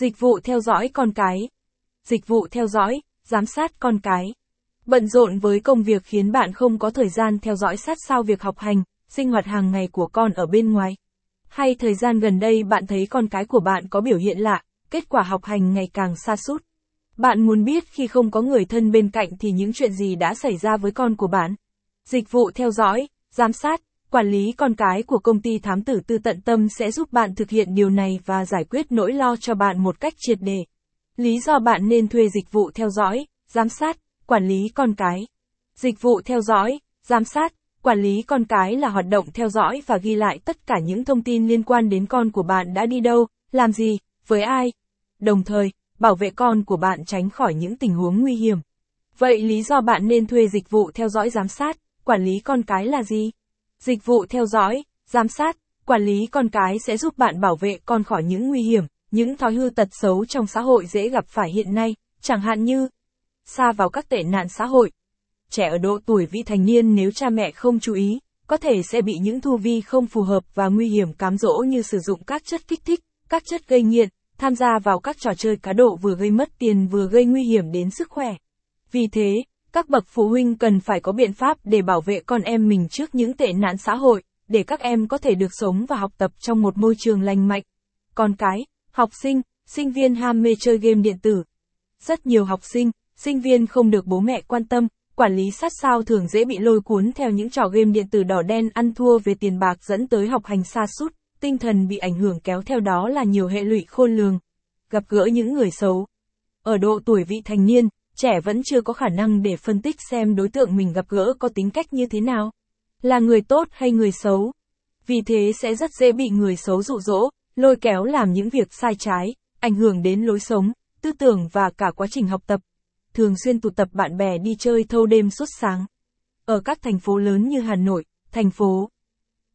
Dịch vụ theo dõi con cái. Dịch vụ theo dõi, giám sát con cái. Bận rộn với công việc khiến bạn không có thời gian theo dõi sát sao việc học hành, sinh hoạt hàng ngày của con ở bên ngoài. Hay thời gian gần đây bạn thấy con cái của bạn có biểu hiện lạ, kết quả học hành ngày càng xa sút. Bạn muốn biết khi không có người thân bên cạnh thì những chuyện gì đã xảy ra với con của bạn. Dịch vụ theo dõi, giám sát, quản lý con cái của công ty thám tử tư tận tâm sẽ giúp bạn thực hiện điều này và giải quyết nỗi lo cho bạn một cách triệt đề. Lý do bạn nên thuê dịch vụ theo dõi, giám sát, quản lý con cái. Dịch vụ theo dõi, giám sát, quản lý con cái là hoạt động theo dõi và ghi lại tất cả những thông tin liên quan đến con của bạn đã đi đâu, làm gì, với ai. Đồng thời, bảo vệ con của bạn tránh khỏi những tình huống nguy hiểm. Vậy lý do bạn nên thuê dịch vụ theo dõi giám sát, quản lý con cái là gì? Dịch vụ theo dõi, giám sát, quản lý con cái sẽ giúp bạn bảo vệ con khỏi những nguy hiểm, những thói hư tật xấu trong xã hội dễ gặp phải hiện nay, chẳng hạn như xa vào các tệ nạn xã hội. Trẻ ở độ tuổi vị thành niên nếu cha mẹ không chú ý, có thể sẽ bị những thu vi không phù hợp và nguy hiểm cám dỗ như sử dụng các chất kích thích, các chất gây nghiện, tham gia vào các trò chơi cá độ vừa gây mất tiền vừa gây nguy hiểm đến sức khỏe. Vì thế, các bậc phụ huynh cần phải có biện pháp để bảo vệ con em mình trước những tệ nạn xã hội, để các em có thể được sống và học tập trong một môi trường lành mạnh. Con cái, học sinh, sinh viên ham mê chơi game điện tử. Rất nhiều học sinh, sinh viên không được bố mẹ quan tâm, quản lý sát sao thường dễ bị lôi cuốn theo những trò game điện tử đỏ đen ăn thua về tiền bạc dẫn tới học hành xa sút tinh thần bị ảnh hưởng kéo theo đó là nhiều hệ lụy khôn lường. Gặp gỡ những người xấu. Ở độ tuổi vị thành niên, trẻ vẫn chưa có khả năng để phân tích xem đối tượng mình gặp gỡ có tính cách như thế nào. Là người tốt hay người xấu. Vì thế sẽ rất dễ bị người xấu dụ dỗ, lôi kéo làm những việc sai trái, ảnh hưởng đến lối sống, tư tưởng và cả quá trình học tập. Thường xuyên tụ tập bạn bè đi chơi thâu đêm suốt sáng. Ở các thành phố lớn như Hà Nội, thành phố